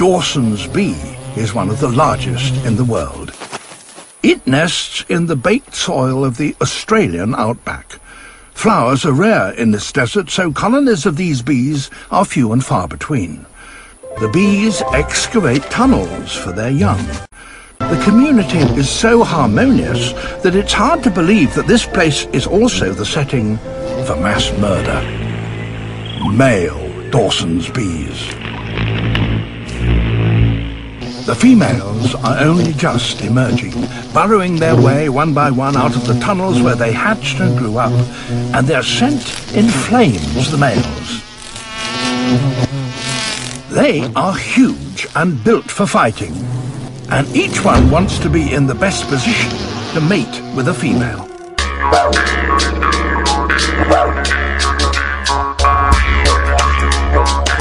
Dawson's bee is one of the largest in the world. It nests in the baked soil of the Australian outback. Flowers are rare in this desert, so colonies of these bees are few and far between. The bees excavate tunnels for their young. The community is so harmonious that it's hard to believe that this place is also the setting for mass murder. Male Dawson's bees. The females are only just emerging, burrowing their way one by one out of the tunnels where they hatched and grew up, and their scent inflames the males. They are huge and built for fighting, and each one wants to be in the best position to mate with a female.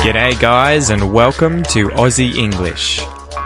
G'day, guys, and welcome to Aussie English.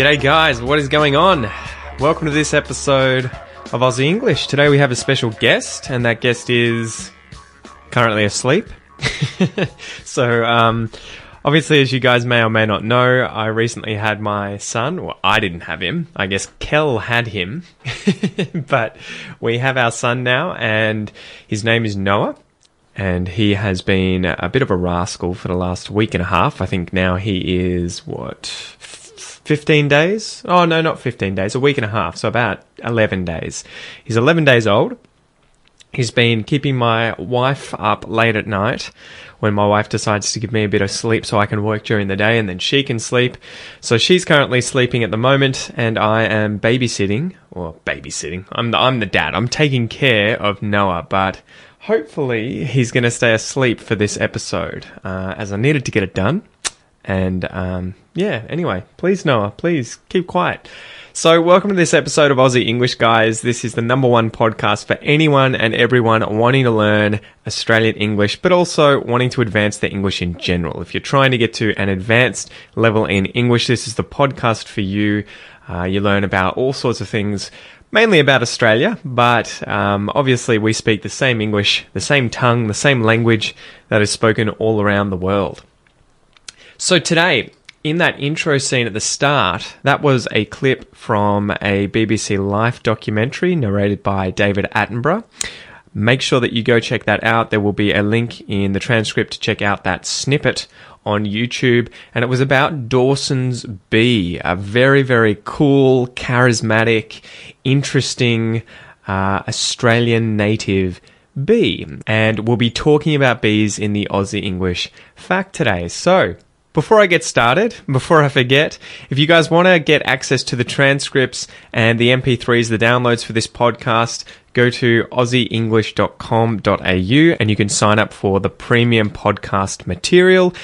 G'day, guys. What is going on? Welcome to this episode of Aussie English. Today we have a special guest, and that guest is currently asleep. so, um, obviously, as you guys may or may not know, I recently had my son. Well, I didn't have him. I guess Kel had him. but we have our son now, and his name is Noah. And he has been a bit of a rascal for the last week and a half. I think now he is, what, 15 days? Oh, no, not 15 days, a week and a half. So about 11 days. He's 11 days old. He's been keeping my wife up late at night when my wife decides to give me a bit of sleep so I can work during the day and then she can sleep. So she's currently sleeping at the moment and I am babysitting, or babysitting. I'm the, I'm the dad. I'm taking care of Noah, but hopefully he's going to stay asleep for this episode uh, as I needed to get it done. And um, yeah, anyway, please, Noah, please keep quiet. So, welcome to this episode of Aussie English, guys. This is the number one podcast for anyone and everyone wanting to learn Australian English, but also wanting to advance their English in general. If you're trying to get to an advanced level in English, this is the podcast for you. Uh, you learn about all sorts of things, mainly about Australia, but um, obviously we speak the same English, the same tongue, the same language that is spoken all around the world. So today, in that intro scene at the start, that was a clip from a BBC Life documentary narrated by David Attenborough. Make sure that you go check that out. There will be a link in the transcript to check out that snippet on YouTube. And it was about Dawson's Bee, a very, very cool, charismatic, interesting uh, Australian native bee. And we'll be talking about bees in the Aussie English fact today. So, before I get started, before I forget, if you guys want to get access to the transcripts and the MP3s, the downloads for this podcast, go to aussieenglish.com.au and you can sign up for the premium podcast material.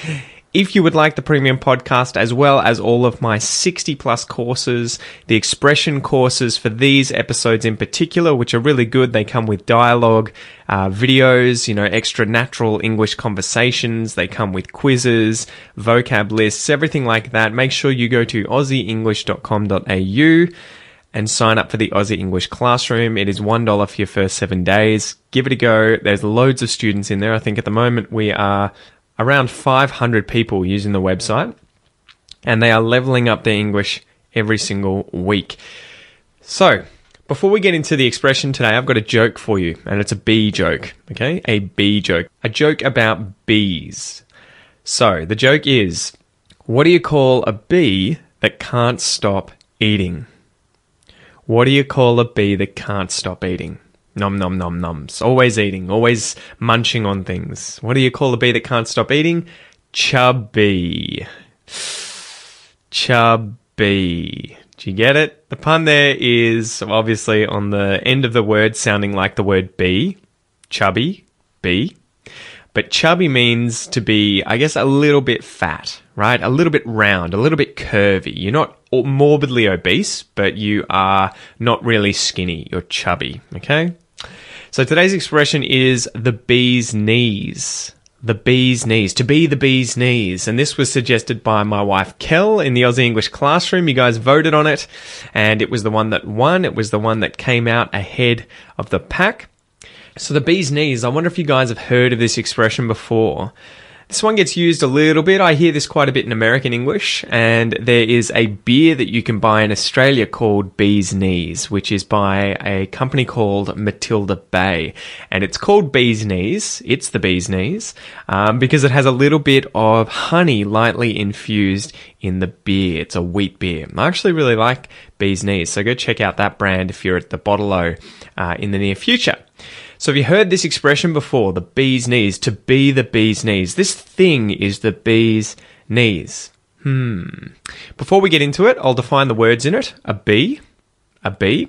If you would like the premium podcast as well as all of my 60 plus courses, the expression courses for these episodes in particular, which are really good, they come with dialogue, uh, videos, you know, extra natural English conversations. They come with quizzes, vocab lists, everything like that. Make sure you go to aussieenglish.com.au and sign up for the Aussie English Classroom. It is $1 for your first seven days. Give it a go. There's loads of students in there. I think at the moment we are around 500 people using the website, and they are leveling up their English every single week. So, before we get into the expression today, I've got a joke for you, and it's a bee joke, okay? A bee joke. A joke about bees. So, the joke is what do you call a bee that can't stop eating? What do you call a bee that can't stop eating? Nom nom nom noms. Always eating, always munching on things. What do you call a bee that can't stop eating? Chubby. Chubby. Do you get it? The pun there is obviously on the end of the word sounding like the word bee. Chubby. Bee. But chubby means to be, I guess, a little bit fat, right? A little bit round, a little bit curvy. You're not morbidly obese, but you are not really skinny. You're chubby, okay? So today's expression is the bee's knees. The bee's knees. To be the bee's knees. And this was suggested by my wife Kel in the Aussie English classroom. You guys voted on it, and it was the one that won. It was the one that came out ahead of the pack. So the bee's knees, I wonder if you guys have heard of this expression before. This one gets used a little bit. I hear this quite a bit in American English, and there is a beer that you can buy in Australia called Bee's Knees, which is by a company called Matilda Bay. And it's called Bee's Knees, it's the Bee's Knees, um, because it has a little bit of honey lightly infused in the beer. It's a wheat beer. I actually really like Bee's Knees, so go check out that brand if you're at the Bottle uh, in the near future. So have you heard this expression before? The bee's knees. To be the bee's knees. This thing is the bee's knees. Hmm. Before we get into it, I'll define the words in it. A bee. A bee.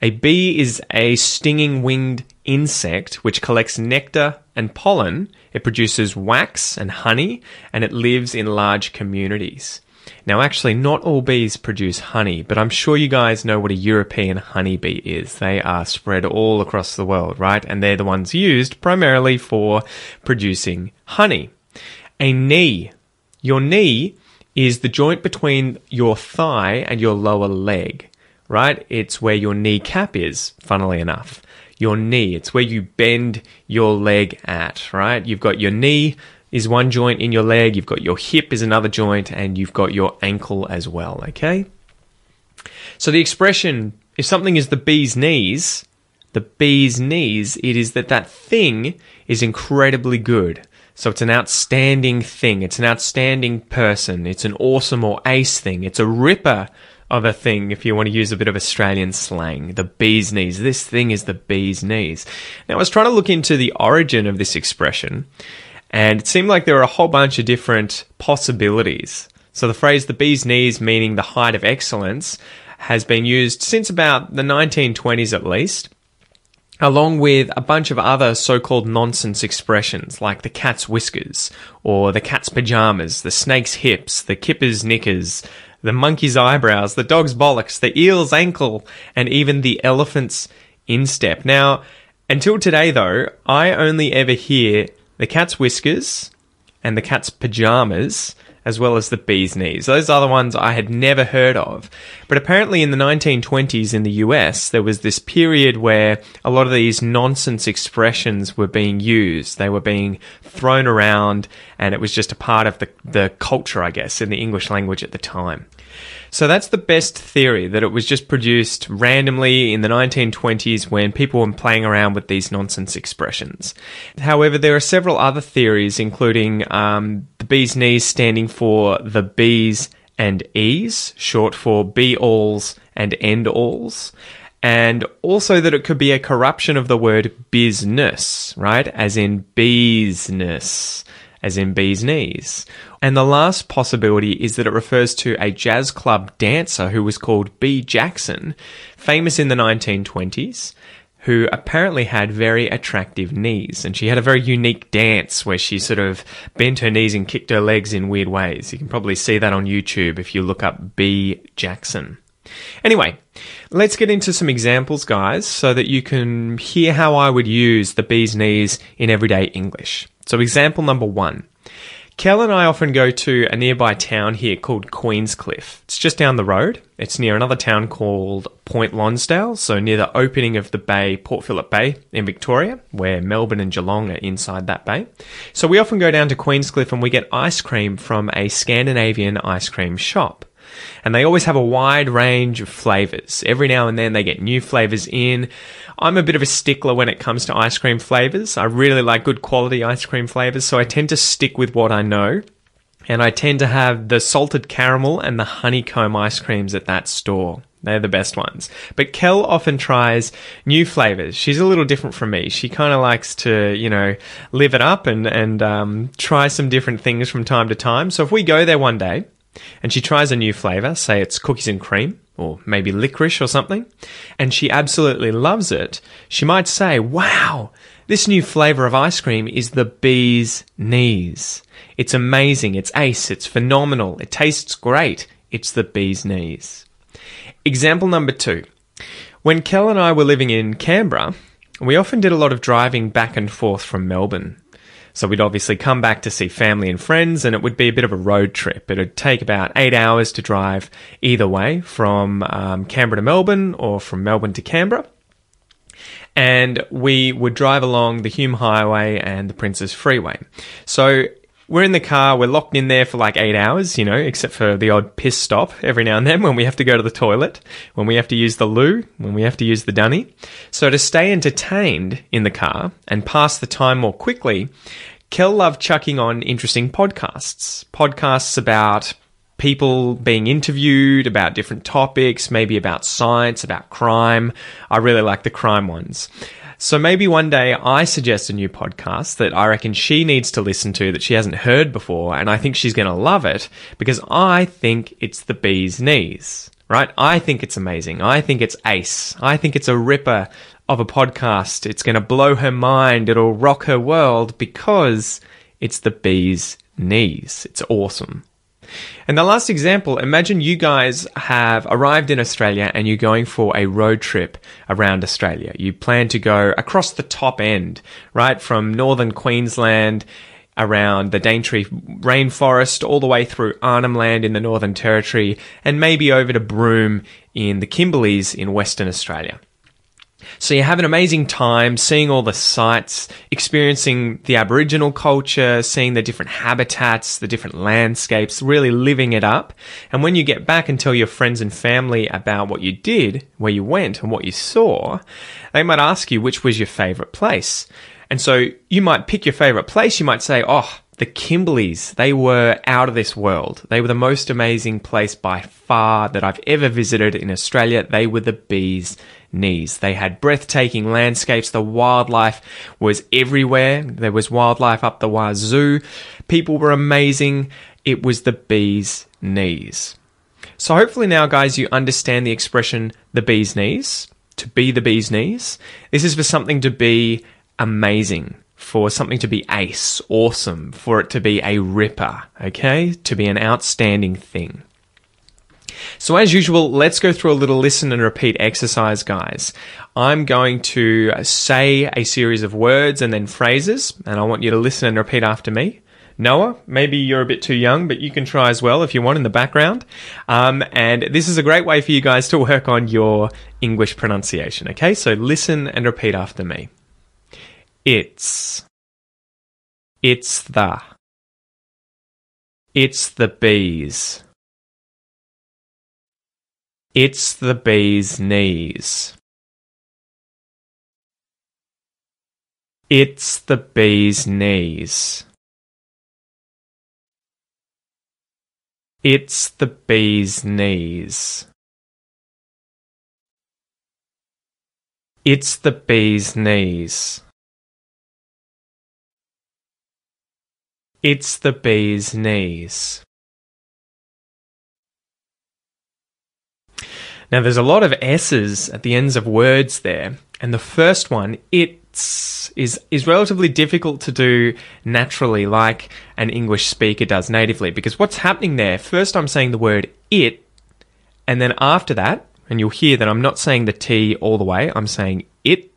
A bee is a stinging winged insect which collects nectar and pollen. It produces wax and honey, and it lives in large communities. Now, actually, not all bees produce honey, but I'm sure you guys know what a European honeybee is. They are spread all across the world, right? And they're the ones used primarily for producing honey. A knee. Your knee is the joint between your thigh and your lower leg, right? It's where your kneecap is, funnily enough. Your knee, it's where you bend your leg at, right? You've got your knee is one joint in your leg, you've got your hip is another joint, and you've got your ankle as well, okay? So the expression, if something is the bee's knees, the bee's knees, it is that that thing is incredibly good. So it's an outstanding thing. It's an outstanding person. It's an awesome or ace thing. It's a ripper of a thing, if you want to use a bit of Australian slang. The bee's knees. This thing is the bee's knees. Now, I was trying to look into the origin of this expression, and it seemed like there were a whole bunch of different possibilities. So the phrase the bee's knees, meaning the height of excellence, has been used since about the 1920s at least, along with a bunch of other so called nonsense expressions like the cat's whiskers, or the cat's pajamas, the snake's hips, the kipper's knickers, the monkey's eyebrows, the dog's bollocks, the eel's ankle, and even the elephant's instep. Now, until today though, I only ever hear the cat's whiskers and the cat's pajamas, as well as the bee's knees. Those are the ones I had never heard of. But apparently, in the 1920s in the US, there was this period where a lot of these nonsense expressions were being used. They were being thrown around, and it was just a part of the, the culture, I guess, in the English language at the time. So that's the best theory that it was just produced randomly in the 1920s when people were playing around with these nonsense expressions. However, there are several other theories, including um, the bee's knees standing for the bees and e's, short for be alls and end alls and also that it could be a corruption of the word business, right? As in business as in bee's knees. And the last possibility is that it refers to a jazz club dancer who was called Bee Jackson, famous in the 1920s, who apparently had very attractive knees. And she had a very unique dance where she sort of bent her knees and kicked her legs in weird ways. You can probably see that on YouTube if you look up Bee Jackson. Anyway, let's get into some examples, guys, so that you can hear how I would use the bee's knees in everyday English. So, example number one. Kel and I often go to a nearby town here called Queenscliff. It's just down the road. It's near another town called Point Lonsdale, so near the opening of the bay, Port Phillip Bay in Victoria, where Melbourne and Geelong are inside that bay. So we often go down to Queenscliff and we get ice cream from a Scandinavian ice cream shop and they always have a wide range of flavors. Every now and then they get new flavors in. I'm a bit of a stickler when it comes to ice cream flavors. I really like good quality ice cream flavors, so I tend to stick with what I know. And I tend to have the salted caramel and the honeycomb ice creams at that store. They're the best ones. But Kel often tries new flavors. She's a little different from me. She kind of likes to, you know, live it up and, and um, try some different things from time to time. So if we go there one day, and she tries a new flavor, say it's cookies and cream, or maybe licorice or something, and she absolutely loves it, she might say, Wow, This new flavour of ice cream is the bee's knees. It's amazing, it's ace, it's phenomenal, it tastes great. It's the bee's knees. Example number two. When Kel and I were living in Canberra, we often did a lot of driving back and forth from Melbourne. So we'd obviously come back to see family and friends, and it would be a bit of a road trip. It would take about eight hours to drive either way from um, Canberra to Melbourne or from Melbourne to Canberra. And we would drive along the Hume Highway and the Princes Freeway. So we're in the car, we're locked in there for like eight hours, you know, except for the odd piss stop every now and then when we have to go to the toilet, when we have to use the loo, when we have to use the dunny. So to stay entertained in the car and pass the time more quickly, Kel loved chucking on interesting podcasts. Podcasts about people being interviewed about different topics, maybe about science, about crime. I really like the crime ones. So maybe one day I suggest a new podcast that I reckon she needs to listen to that she hasn't heard before, and I think she's going to love it because I think it's the bee's knees, right? I think it's amazing. I think it's ace. I think it's a ripper of a podcast. It's going to blow her mind. It'll rock her world because it's the bee's knees. It's awesome. And the last example, imagine you guys have arrived in Australia and you're going for a road trip around Australia. You plan to go across the top end, right? From northern Queensland around the Daintree rainforest all the way through Arnhem Land in the Northern Territory and maybe over to Broome in the Kimberleys in Western Australia. So you have an amazing time seeing all the sights, experiencing the Aboriginal culture, seeing the different habitats, the different landscapes, really living it up. And when you get back and tell your friends and family about what you did, where you went, and what you saw, they might ask you which was your favorite place. And so you might pick your favorite place. You might say, Oh, the Kimberleys, they were out of this world. They were the most amazing place by far that I've ever visited in Australia. They were the bees knees. They had breathtaking landscapes. The wildlife was everywhere. There was wildlife up the wazoo. People were amazing. It was the bee's knees. So hopefully now, guys, you understand the expression the bee's knees. To be the bee's knees. This is for something to be amazing for something to be ace, awesome, for it to be a ripper, okay? To be an outstanding thing. So, as usual, let's go through a little listen and repeat exercise, guys. I'm going to say a series of words and then phrases, and I want you to listen and repeat after me. Noah, maybe you're a bit too young, but you can try as well if you want in the background. Um, and this is a great way for you guys to work on your English pronunciation, okay? So listen and repeat after me. It's. It's the. It's the bees. It's the bee's knees. It's the bee's knees. It's the bee's knees. It's the bee's knees. It's the bee's knees. Now, there's a lot of S's at the ends of words there, and the first one, it's, is, is relatively difficult to do naturally like an English speaker does natively, because what's happening there, first I'm saying the word it, and then after that, and you'll hear that I'm not saying the T all the way, I'm saying it,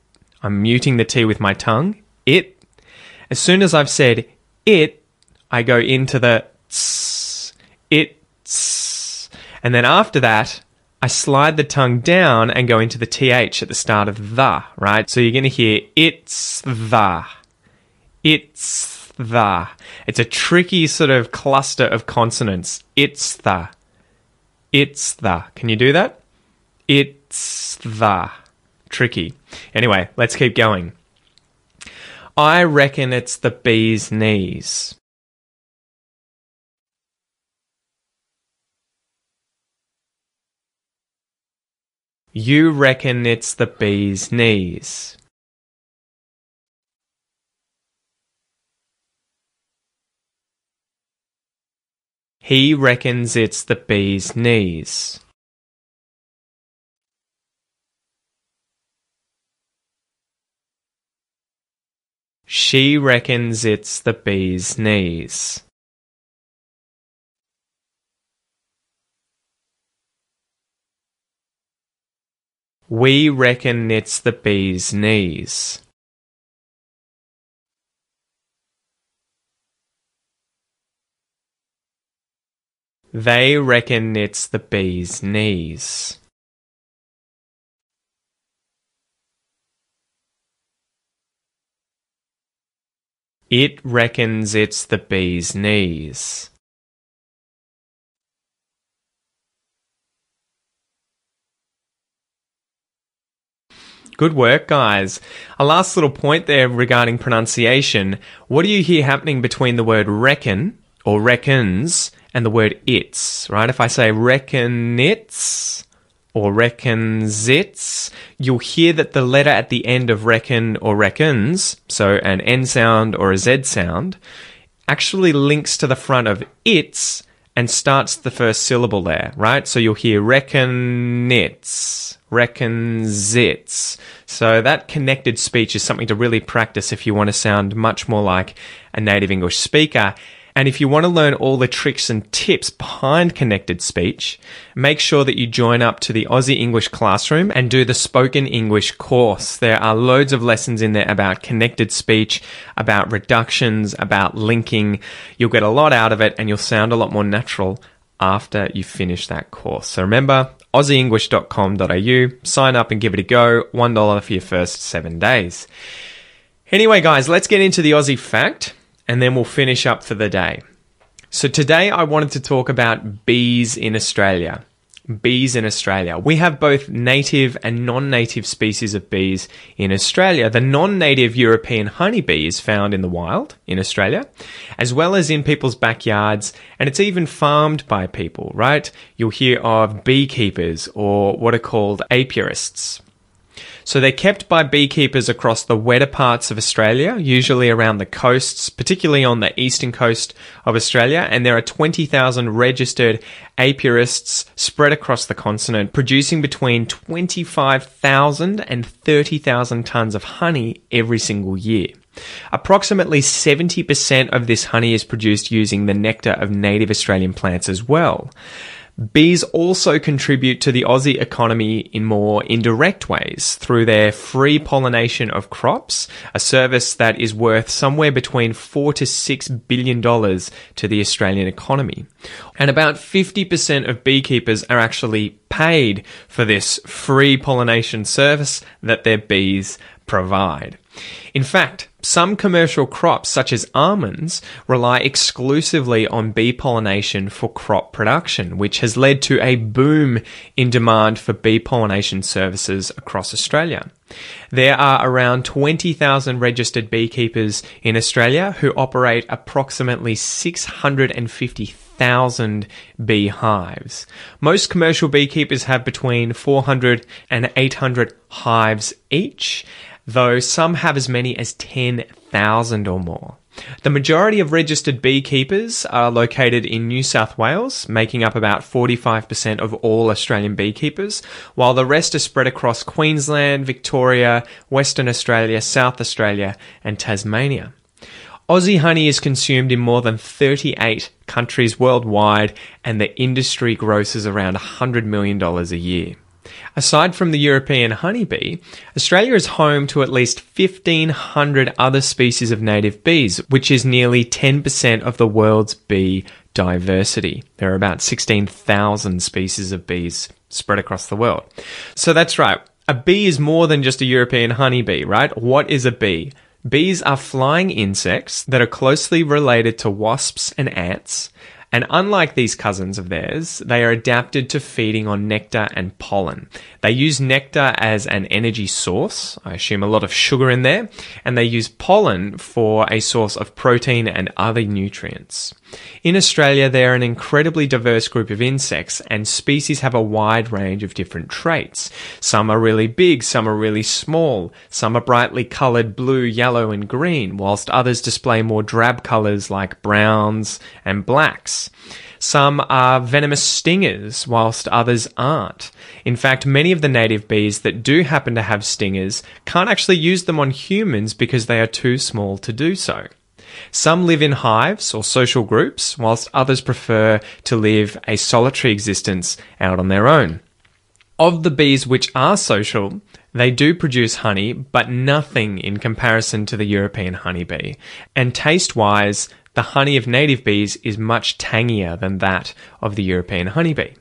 I'm muting the T with my tongue, it. As soon as I've said it, I go into the tss, it, tss, and then after that, I slide the tongue down and go into the th at the start of the, right? So you're going to hear it's the. It's the. It's a tricky sort of cluster of consonants. It's the. It's the. Can you do that? It's the. Tricky. Anyway, let's keep going. I reckon it's the bee's knees. You reckon it's the bee's knees. He reckons it's the bee's knees. She reckons it's the bee's knees. We reckon it's the bee's knees. They reckon it's the bee's knees. It reckons it's the bee's knees. Good work, guys. A last little point there regarding pronunciation. What do you hear happening between the word reckon or reckons and the word it's, right? If I say reckon it's or reckons it's, you'll hear that the letter at the end of reckon or reckons, so an N sound or a Z sound, actually links to the front of it's and starts the first syllable there, right? So you'll hear reckon it's, reckons it's. So that connected speech is something to really practice if you want to sound much more like a native English speaker. And if you want to learn all the tricks and tips behind connected speech, make sure that you join up to the Aussie English Classroom and do the Spoken English course. There are loads of lessons in there about connected speech, about reductions, about linking. You'll get a lot out of it and you'll sound a lot more natural after you finish that course. So remember, aussieenglish.com.au, sign up and give it a go. $1 for your first seven days. Anyway, guys, let's get into the Aussie fact and then we'll finish up for the day. So, today I wanted to talk about bees in Australia. Bees in Australia. We have both native and non native species of bees in Australia. The non native European honeybee is found in the wild in Australia, as well as in people's backyards, and it's even farmed by people, right? You'll hear of beekeepers or what are called apiarists. So they're kept by beekeepers across the wetter parts of Australia, usually around the coasts, particularly on the eastern coast of Australia, and there are 20,000 registered apiarists spread across the continent, producing between 25,000 and 30,000 tons of honey every single year. Approximately 70% of this honey is produced using the nectar of native Australian plants as well. Bees also contribute to the Aussie economy in more indirect ways through their free pollination of crops, a service that is worth somewhere between 4 to 6 billion dollars to the Australian economy. And about 50% of beekeepers are actually paid for this free pollination service that their bees provide. In fact, some commercial crops, such as almonds, rely exclusively on bee pollination for crop production, which has led to a boom in demand for bee pollination services across Australia. There are around 20,000 registered beekeepers in Australia who operate approximately 650,000 beehives. Most commercial beekeepers have between 400 and 800 hives each though some have as many as 10,000 or more. The majority of registered beekeepers are located in New South Wales, making up about 45% of all Australian beekeepers, while the rest are spread across Queensland, Victoria, Western Australia, South Australia, and Tasmania. Aussie honey is consumed in more than 38 countries worldwide, and the industry grosses around $100 million a year. Aside from the European honeybee, Australia is home to at least 1,500 other species of native bees, which is nearly 10% of the world's bee diversity. There are about 16,000 species of bees spread across the world. So that's right. A bee is more than just a European honeybee, right? What is a bee? Bees are flying insects that are closely related to wasps and ants and unlike these cousins of theirs, they are adapted to feeding on nectar and pollen. They use nectar as an energy source, I assume a lot of sugar in there, and they use pollen for a source of protein and other nutrients. In Australia, they are an incredibly diverse group of insects, and species have a wide range of different traits. Some are really big, some are really small, some are brightly coloured blue, yellow, and green, whilst others display more drab colours like browns and blacks. Some are venomous stingers, whilst others aren't. In fact, many of the native bees that do happen to have stingers can't actually use them on humans because they are too small to do so. Some live in hives or social groups, whilst others prefer to live a solitary existence out on their own. Of the bees which are social, they do produce honey, but nothing in comparison to the European honeybee. And taste wise, the honey of native bees is much tangier than that of the European honeybee.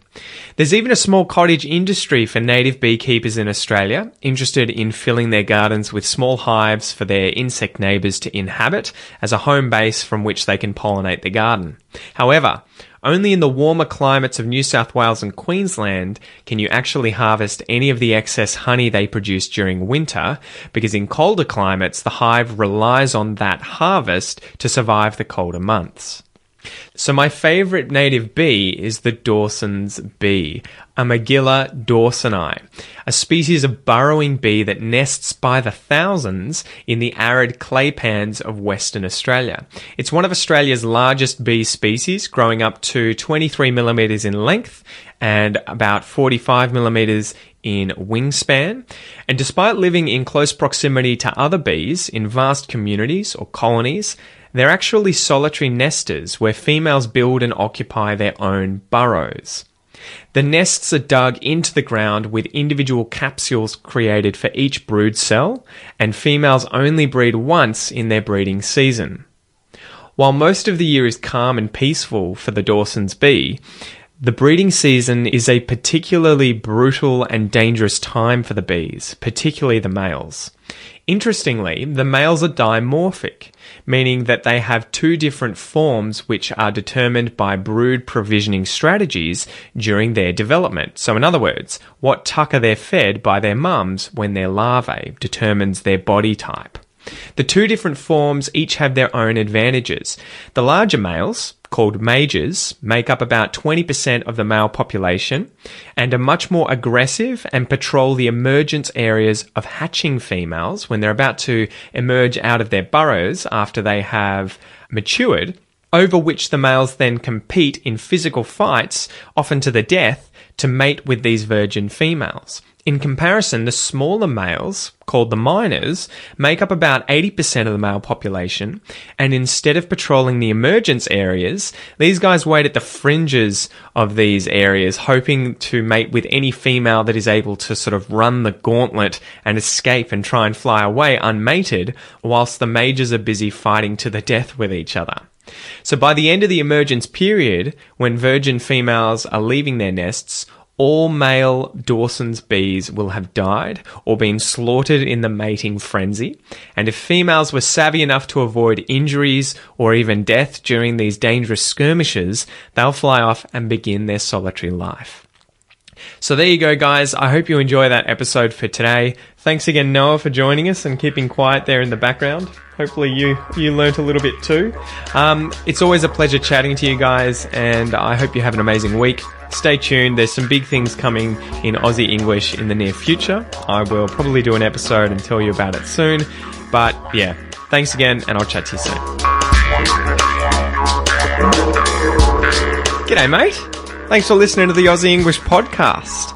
There's even a small cottage industry for native beekeepers in Australia interested in filling their gardens with small hives for their insect neighbours to inhabit as a home base from which they can pollinate the garden. However, only in the warmer climates of New South Wales and Queensland can you actually harvest any of the excess honey they produce during winter, because in colder climates, the hive relies on that harvest to survive the colder months. So my favorite native bee is the Dawson's bee, Amegilla dawsoni, a species of burrowing bee that nests by the thousands in the arid clay pans of Western Australia. It's one of Australia's largest bee species, growing up to 23 millimeters in length and about 45 millimeters in wingspan. And despite living in close proximity to other bees in vast communities or colonies, they're actually solitary nesters where females build and occupy their own burrows. The nests are dug into the ground with individual capsules created for each brood cell, and females only breed once in their breeding season. While most of the year is calm and peaceful for the Dawson's bee, the breeding season is a particularly brutal and dangerous time for the bees, particularly the males. Interestingly, the males are dimorphic, meaning that they have two different forms which are determined by brood provisioning strategies during their development. So, in other words, what tucker they're fed by their mums when they're larvae determines their body type. The two different forms each have their own advantages. The larger males, called majors, make up about 20% of the male population and are much more aggressive and patrol the emergence areas of hatching females when they're about to emerge out of their burrows after they have matured, over which the males then compete in physical fights, often to the death, to mate with these virgin females. In comparison, the smaller males, called the minors, make up about 80% of the male population, and instead of patrolling the emergence areas, these guys wait at the fringes of these areas, hoping to mate with any female that is able to sort of run the gauntlet and escape and try and fly away unmated, whilst the majors are busy fighting to the death with each other. So by the end of the emergence period, when virgin females are leaving their nests, all male Dawson's bees will have died or been slaughtered in the mating frenzy, and if females were savvy enough to avoid injuries or even death during these dangerous skirmishes, they'll fly off and begin their solitary life. So there you go, guys. I hope you enjoy that episode for today. Thanks again, Noah, for joining us and keeping quiet there in the background. Hopefully, you you learnt a little bit too. Um, it's always a pleasure chatting to you guys, and I hope you have an amazing week. Stay tuned. There's some big things coming in Aussie English in the near future. I will probably do an episode and tell you about it soon. But yeah, thanks again, and I'll chat to you soon. G'day, mate. Thanks for listening to the Aussie English podcast.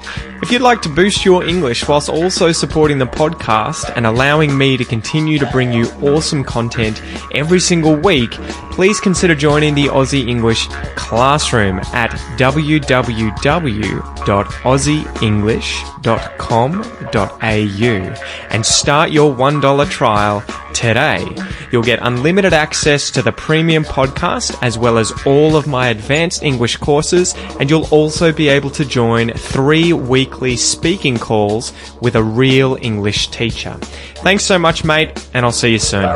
If you'd like to boost your English whilst also supporting the podcast and allowing me to continue to bring you awesome content every single week, please consider joining the Aussie English Classroom at www.aussieenglish.com.au and start your $1 trial today. You'll get unlimited access to the premium podcast as well as all of my advanced English courses, and you'll also be able to join three weekly speaking calls with a real English teacher. Thanks so much, mate, and I'll see you soon.